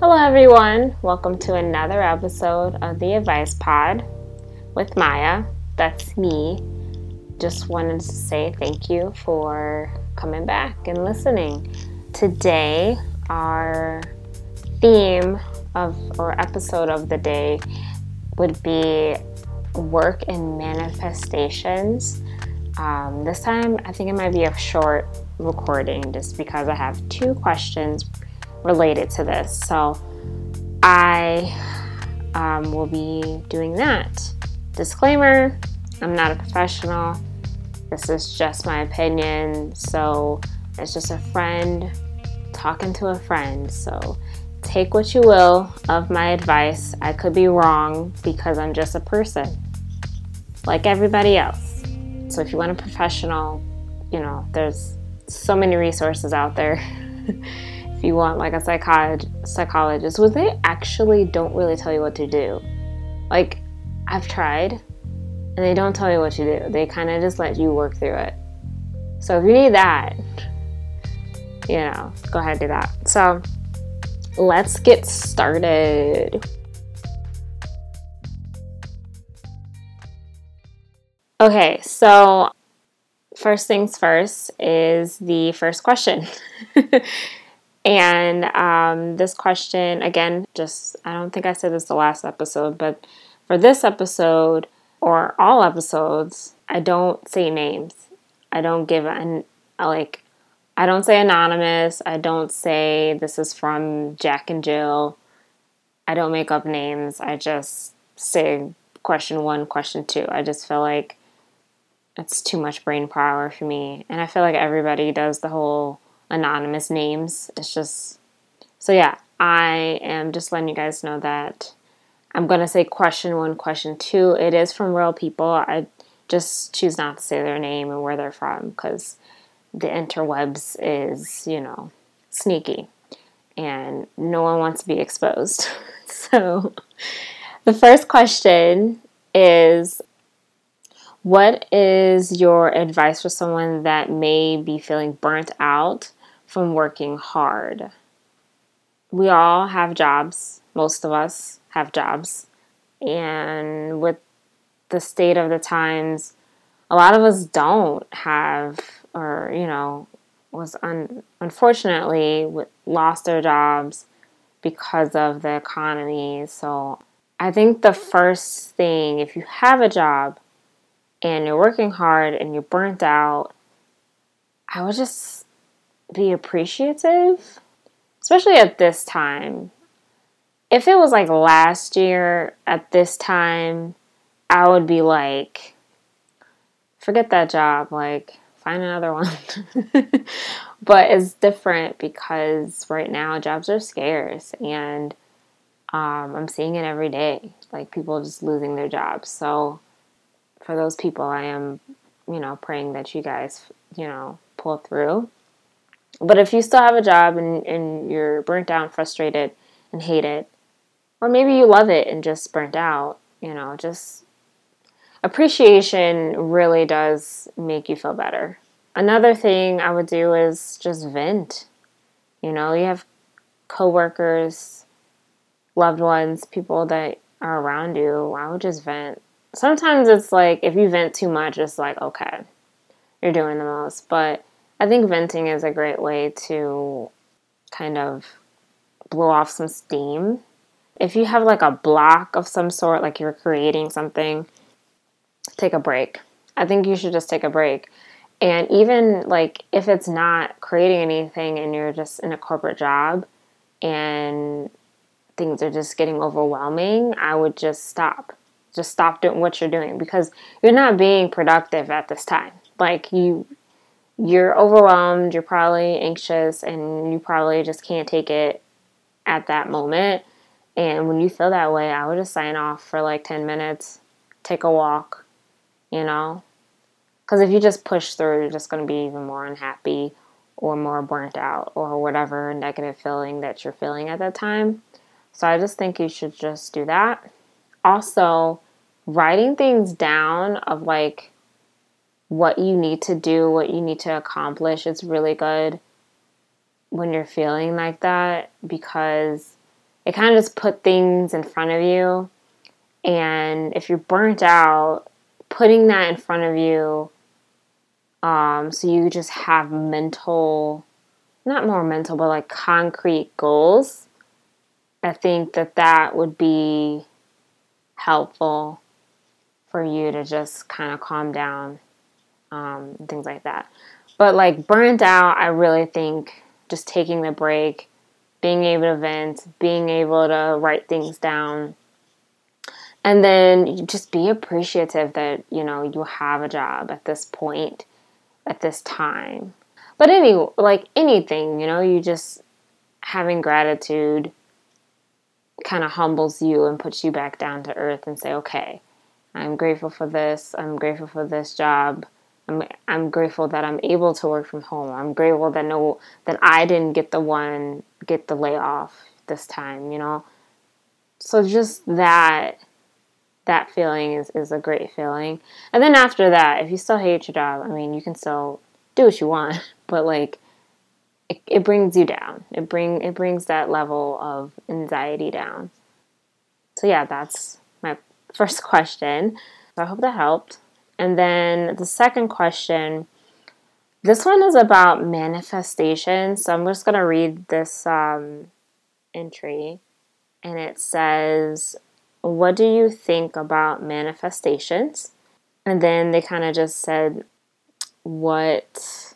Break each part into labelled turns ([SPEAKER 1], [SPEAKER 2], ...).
[SPEAKER 1] Hello, everyone. Welcome to another episode of the Advice Pod with Maya. That's me. Just wanted to say thank you for coming back and listening. Today, our theme of or episode of the day would be work and manifestations. Um, this time, I think it might be a short recording just because I have two questions related to this. So I um, will be doing that. Disclaimer I'm not a professional. This is just my opinion. So it's just a friend talking to a friend. So take what you will of my advice. I could be wrong because I'm just a person like everybody else. So if you want a professional, you know, there's so many resources out there. you want like a psycholog- psychologist, well, they actually don't really tell you what to do. Like I've tried, and they don't tell you what to do. They kind of just let you work through it. So if you need that, you know, go ahead and do that. So let's get started. Okay, so first things first is the first question. and um, this question, again, just I don't think I said this the last episode, but for this episode or all episodes, I don't say names. I don't give an like I don't say anonymous. I don't say this is from Jack and Jill. I don't make up names. I just say question one, question two. I just feel like it's too much brain power for me. And I feel like everybody does the whole anonymous names. It's just so yeah, I am just letting you guys know that I'm gonna say question one, question two. It is from real people. I just choose not to say their name and where they're from because the interwebs is, you know, sneaky and no one wants to be exposed. so the first question is what is your advice for someone that may be feeling burnt out from working hard? We all have jobs, most of us have jobs. And with the state of the times, a lot of us don't have, or, you know, was un- unfortunately lost their jobs because of the economy. So I think the first thing, if you have a job, and you're working hard and you're burnt out, I would just be appreciative, especially at this time. If it was like last year at this time, I would be like, forget that job, like, find another one. but it's different because right now jobs are scarce and um, I'm seeing it every day. Like people just losing their jobs. So for those people, I am, you know, praying that you guys, you know, pull through. But if you still have a job and, and you're burnt out, frustrated, and hate it, or maybe you love it and just burnt out, you know, just appreciation really does make you feel better. Another thing I would do is just vent. You know, you have coworkers, loved ones, people that are around you. I would just vent sometimes it's like if you vent too much, it's like, okay, you're doing the most. But I think venting is a great way to kind of blow off some steam. If you have like a block of some sort, like you're creating something, take a break. I think you should just take a break. And even like if it's not creating anything and you're just in a corporate job and things are just getting overwhelming, I would just stop just stop doing what you're doing because you're not being productive at this time. Like you you're overwhelmed, you're probably anxious and you probably just can't take it at that moment. And when you feel that way, I would just sign off for like 10 minutes, take a walk, you know? Cuz if you just push through, you're just going to be even more unhappy or more burnt out or whatever negative feeling that you're feeling at that time. So I just think you should just do that. Also, writing things down of like what you need to do, what you need to accomplish, it's really good when you're feeling like that because it kind of just put things in front of you. And if you're burnt out, putting that in front of you, um, so you just have mental, not more mental, but like concrete goals. I think that that would be helpful for you to just kind of calm down, um, things like that. But like burnt out, I really think just taking the break, being able to vent, being able to write things down, and then just be appreciative that you know you have a job at this point, at this time. But any like anything, you know, you just having gratitude kind of humbles you and puts you back down to earth and say, okay, I'm grateful for this. I'm grateful for this job. I'm I'm grateful that I'm able to work from home. I'm grateful that no that I didn't get the one get the layoff this time, you know. So just that that feeling is, is a great feeling. And then after that, if you still hate your job, I mean you can still do what you want, but like it, it brings you down. It bring it brings that level of anxiety down. So yeah, that's my first question. So I hope that helped. And then the second question, this one is about manifestation. So I'm just going to read this um, entry. And it says, What do you think about manifestations? And then they kind of just said, What,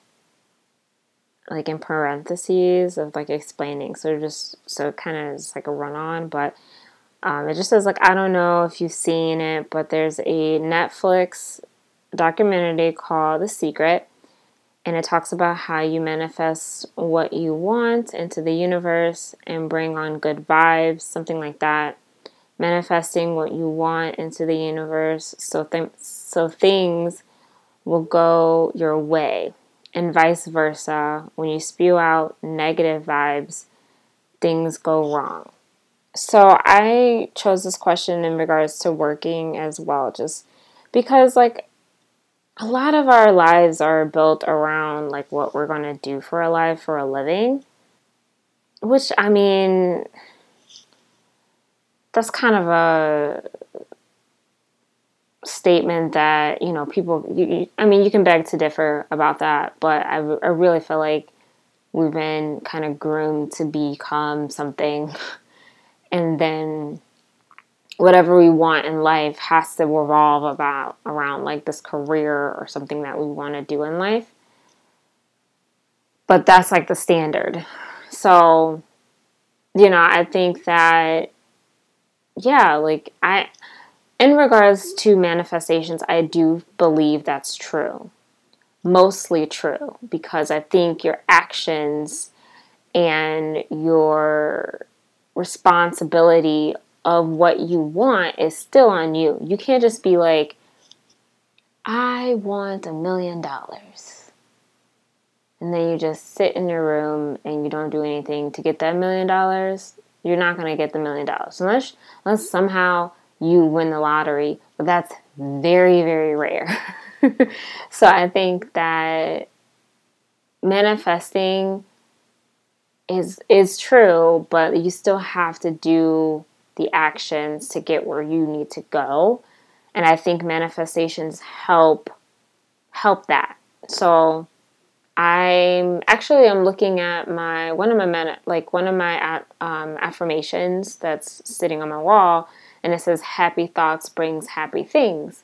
[SPEAKER 1] like in parentheses of like explaining. So just, so it kind of it's like a run on, but um, it just says like I don't know if you've seen it, but there's a Netflix documentary called The Secret, and it talks about how you manifest what you want into the universe and bring on good vibes, something like that. Manifesting what you want into the universe, so th- so things will go your way, and vice versa. When you spew out negative vibes, things go wrong. So I chose this question in regards to working as well, just because like a lot of our lives are built around like what we're going to do for a life for a living, which I mean that's kind of a statement that you know people you, you, i mean you can beg to differ about that but I, I really feel like we've been kind of groomed to become something and then whatever we want in life has to revolve about around like this career or something that we want to do in life. But that's like the standard. So you know i think that yeah like i in regards to manifestations i do believe that's true. Mostly true because i think your actions and your responsibility of what you want is still on you. You can't just be like, I want a million dollars. And then you just sit in your room and you don't do anything to get that million dollars. You're not going to get the million dollars unless, unless somehow you win the lottery. But that's very, very rare. so I think that manifesting is is true, but you still have to do the actions to get where you need to go. And I think manifestations help help that. So I'm actually I'm looking at my one of my man, like one of my um, affirmations that's sitting on my wall, and it says "Happy thoughts brings happy things,"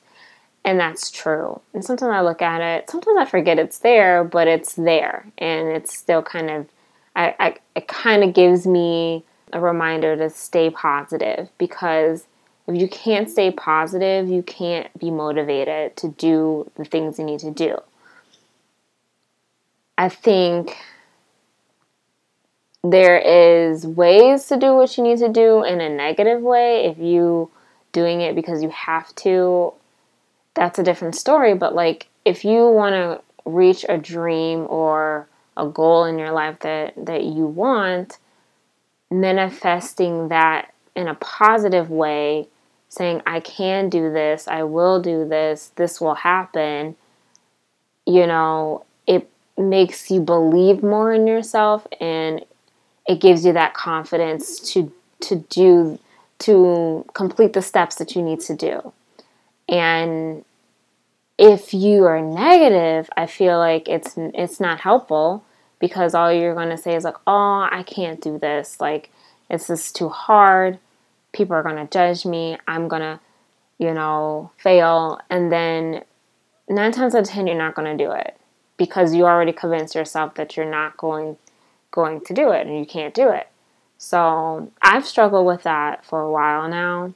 [SPEAKER 1] and that's true. And sometimes I look at it, sometimes I forget it's there, but it's there, and it's still kind of I, I it kind of gives me a reminder to stay positive because if you can't stay positive, you can't be motivated to do the things you need to do. I think there is ways to do what you need to do in a negative way if you doing it because you have to that's a different story but like if you want to reach a dream or a goal in your life that that you want manifesting that in a positive way saying i can do this i will do this this will happen you know it makes you believe more in yourself and it gives you that confidence to to do to complete the steps that you need to do. And if you are negative, I feel like it's it's not helpful because all you're going to say is like, "Oh, I can't do this. Like it's just too hard. People are going to judge me. I'm going to, you know, fail." And then 9 times out of 10 you're not going to do it because you already convinced yourself that you're not going going to do it and you can't do it. So, I've struggled with that for a while now.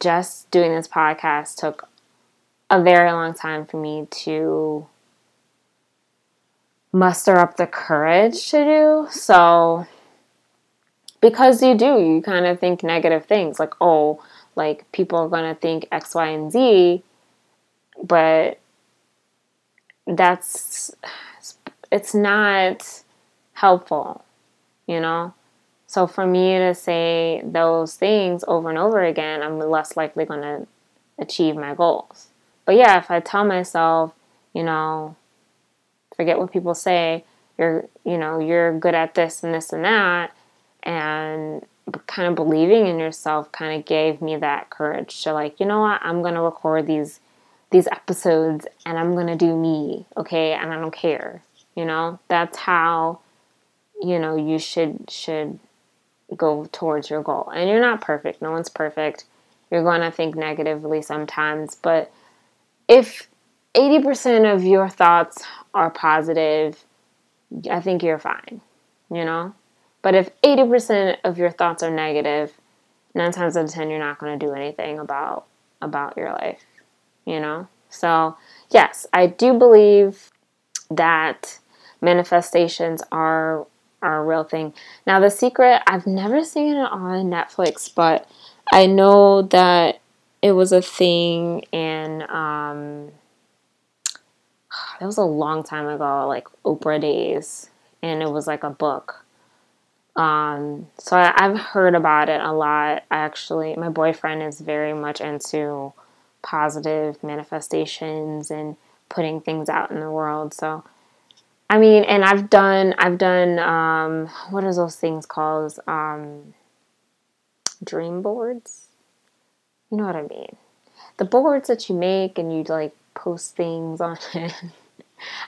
[SPEAKER 1] Just doing this podcast took a very long time for me to muster up the courage to do. So, because you do, you kind of think negative things like, oh, like people are going to think X, Y, and Z, but that's it's not helpful, you know? So for me to say those things over and over again, I'm less likely going to achieve my goals. But yeah, if I tell myself, you know, forget what people say, you're, you know, you're good at this and this and that, and kind of believing in yourself kind of gave me that courage to like, you know what, I'm going to record these these episodes and I'm going to do me, okay? And I don't care. You know, that's how you know you should should go towards your goal. And you're not perfect. No one's perfect. You're going to think negatively sometimes, but if 80% of your thoughts are positive, I think you're fine, you know? But if 80% of your thoughts are negative, 9 times out of 10 you're not going to do anything about about your life, you know? So, yes, I do believe that manifestations are are a real thing. Now, The Secret, I've never seen it on Netflix, but I know that it was a thing and um it was a long time ago, like Oprah days, and it was like a book. Um, so I, I've heard about it a lot. I actually, my boyfriend is very much into positive manifestations and putting things out in the world. So, I mean, and I've done, I've done, um, what are those things called? Um, dream boards. You know what I mean? The boards that you make and you like post things on it.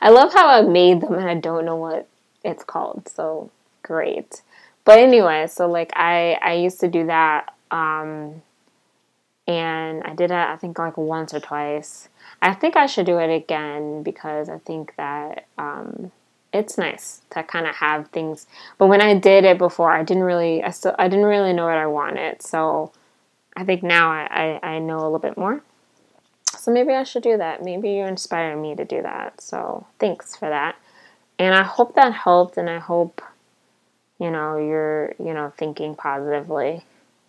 [SPEAKER 1] I love how I made them and I don't know what it's called. So great. But anyway, so like I I used to do that um and I did it I think like once or twice. I think I should do it again because I think that um it's nice to kind of have things but when I did it before I didn't really I still I didn't really know what I wanted. So I think now I, I, I know a little bit more. So maybe I should do that. Maybe you inspire me to do that. So thanks for that. And I hope that helped and I hope you know you're, you know, thinking positively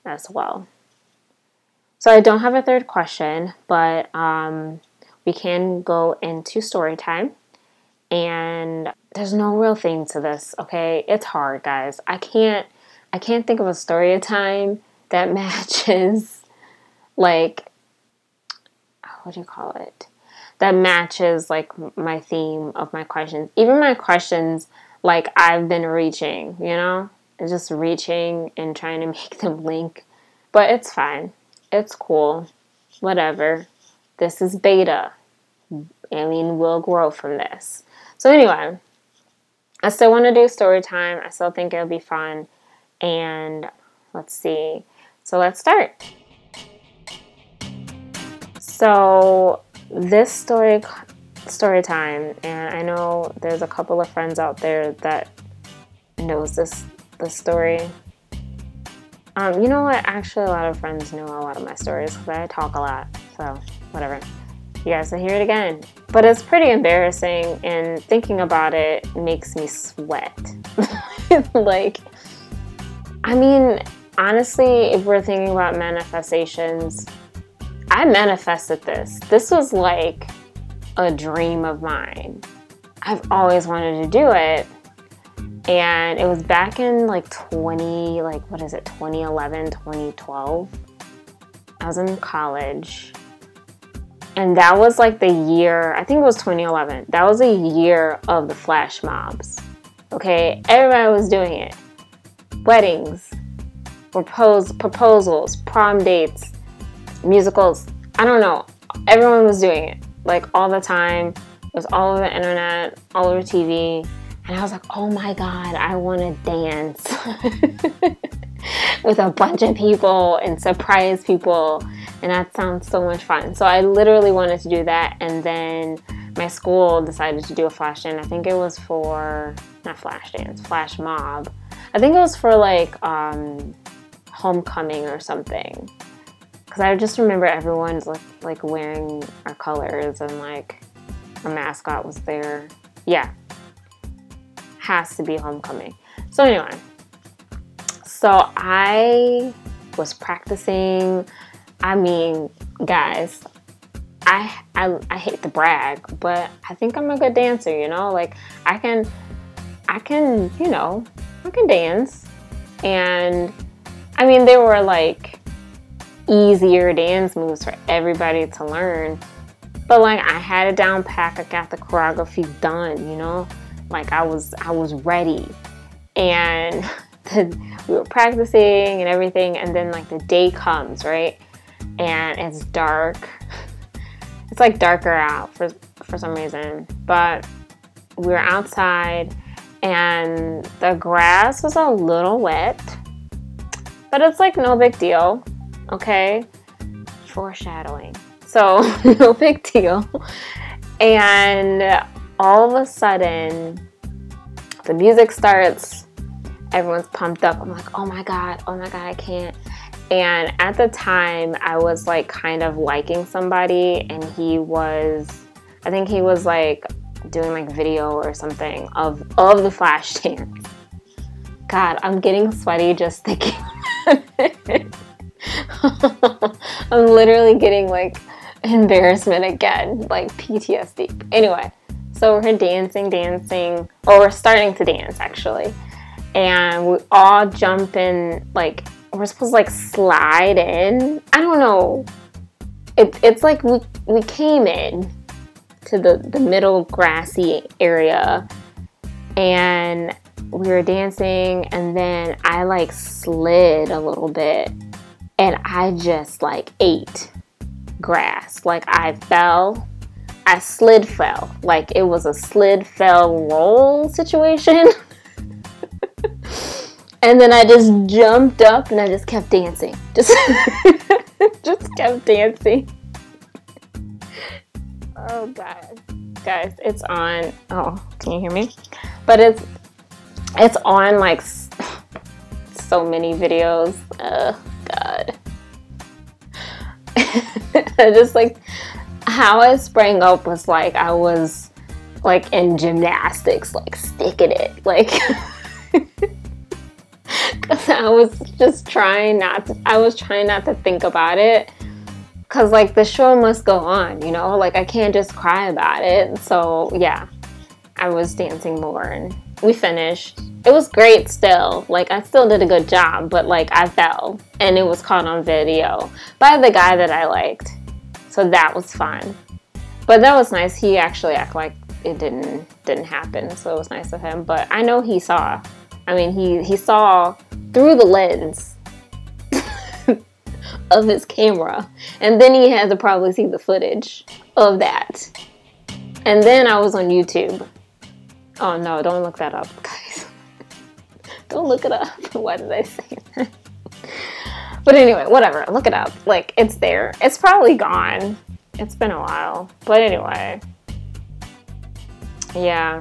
[SPEAKER 1] as well. So I don't have a third question, but um, we can go into story time. And there's no real thing to this, okay? It's hard, guys. I can't I can't think of a story time that matches like what do you call it? That matches like my theme of my questions. Even my questions, like I've been reaching, you know, just reaching and trying to make them link. But it's fine. It's cool. Whatever. This is beta. I mean, we'll grow from this. So, anyway, I still want to do story time. I still think it'll be fun. And let's see. So, let's start. So this story story time, and I know there's a couple of friends out there that knows this this story. Um, you know what? Actually, a lot of friends know a lot of my stories because I talk a lot. So whatever. You guys will hear it again. But it's pretty embarrassing, and thinking about it makes me sweat. like, I mean, honestly, if we're thinking about manifestations, I manifested this. This was like a dream of mine. I've always wanted to do it. And it was back in like 20, like what is it, 2011, 2012. I was in college. And that was like the year, I think it was 2011. That was a year of the flash mobs. Okay, everybody was doing it. Weddings, propose proposals, prom dates, musicals. I don't know. Everyone was doing it like all the time. It was all over the internet, all over TV. And I was like, oh my God, I want to dance with a bunch of people and surprise people. And that sounds so much fun. So I literally wanted to do that. And then my school decided to do a flash dance. I think it was for, not flash dance, flash mob. I think it was for like um, homecoming or something. Because I just remember everyone's like, like wearing our colors and like our mascot was there. Yeah, has to be homecoming. So, anyway, so I was practicing. I mean, guys, I, I I hate to brag, but I think I'm a good dancer, you know? Like I can I can, you know, I can dance. And I mean, there were like easier dance moves for everybody to learn. But like I had it down pat, I got the choreography done, you know? Like I was I was ready. And the, we were practicing and everything and then like the day comes, right? And it's dark. It's like darker out for for some reason. But we were outside and the grass was a little wet. But it's like no big deal. Okay? Foreshadowing. So, no big deal. And all of a sudden, the music starts, everyone's pumped up. I'm like, oh my God, oh my God, I can't. And at the time, I was like kind of liking somebody, and he was, I think he was like doing like video or something of of the flash dance. God, I'm getting sweaty just thinking. I'm literally getting like embarrassment again, like PTSD. Anyway, so we're dancing, dancing, or we're starting to dance actually. And we all jump in, like, we're supposed to like slide in. I don't know. It, it's like we, we came in to the, the middle grassy area and we were dancing and then I like slid a little bit and I just like ate grass. Like I fell I slid fell. Like it was a slid fell roll situation. and then I just jumped up and I just kept dancing. Just just kept dancing. Oh god. Guys, it's on. Oh, can you hear me? But it's it's on like so many videos. I just like how I sprang up was like I was like in gymnastics, like sticking it, like because I was just trying not to. I was trying not to think about it because like the show must go on, you know. Like I can't just cry about it. So yeah, I was dancing more, and we finished. It was great still. Like I still did a good job, but like I fell, and it was caught on video by the guy that I liked. So that was fun. But that was nice. He actually acted like it didn't didn't happen. So it was nice of him. But I know he saw. I mean, he he saw through the lens of his camera. And then he had to probably see the footage of that. And then I was on YouTube. Oh no, don't look that up, guys. don't look it up. Why did I say that? But anyway, whatever. Look it up. Like, it's there. It's probably gone. It's been a while. But anyway. Yeah.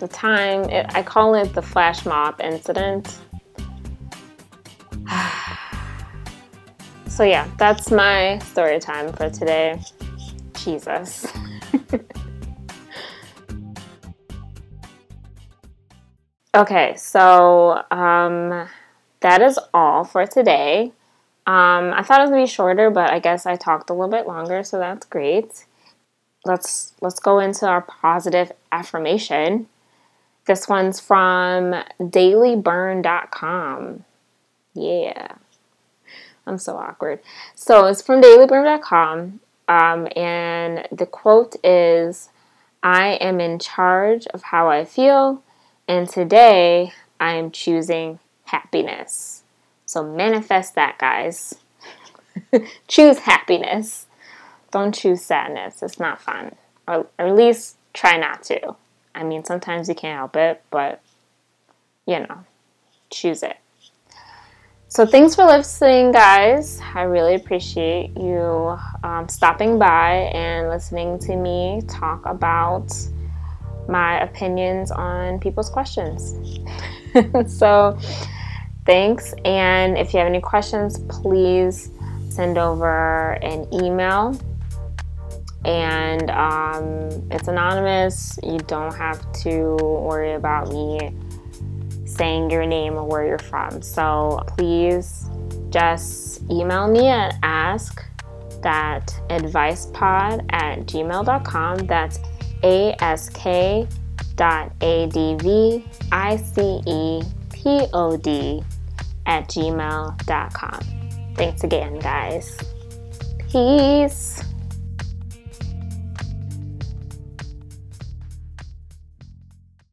[SPEAKER 1] The time, it, I call it the flash mob incident. so, yeah, that's my story time for today. Jesus. Okay, so um, that is all for today. Um, I thought it was gonna be shorter, but I guess I talked a little bit longer, so that's great. Let's let's go into our positive affirmation. This one's from dailyburn.com. Yeah. I'm so awkward. So it's from dailyburn.com. Um, and the quote is I am in charge of how I feel, and today I am choosing happiness. So manifest that, guys. choose happiness. Don't choose sadness. It's not fun. Or, or at least try not to. I mean, sometimes you can't help it, but you know, choose it. So, thanks for listening, guys. I really appreciate you um, stopping by and listening to me talk about my opinions on people's questions. so, thanks. And if you have any questions, please send over an email. And um, it's anonymous. You don't have to worry about me saying your name or where you're from. So please just email me at ask that advicepod at gmail.com. That's A-S-K dot A-D-V-I-C-E-P-O-D at gmail.com. Thanks again, guys. Peace.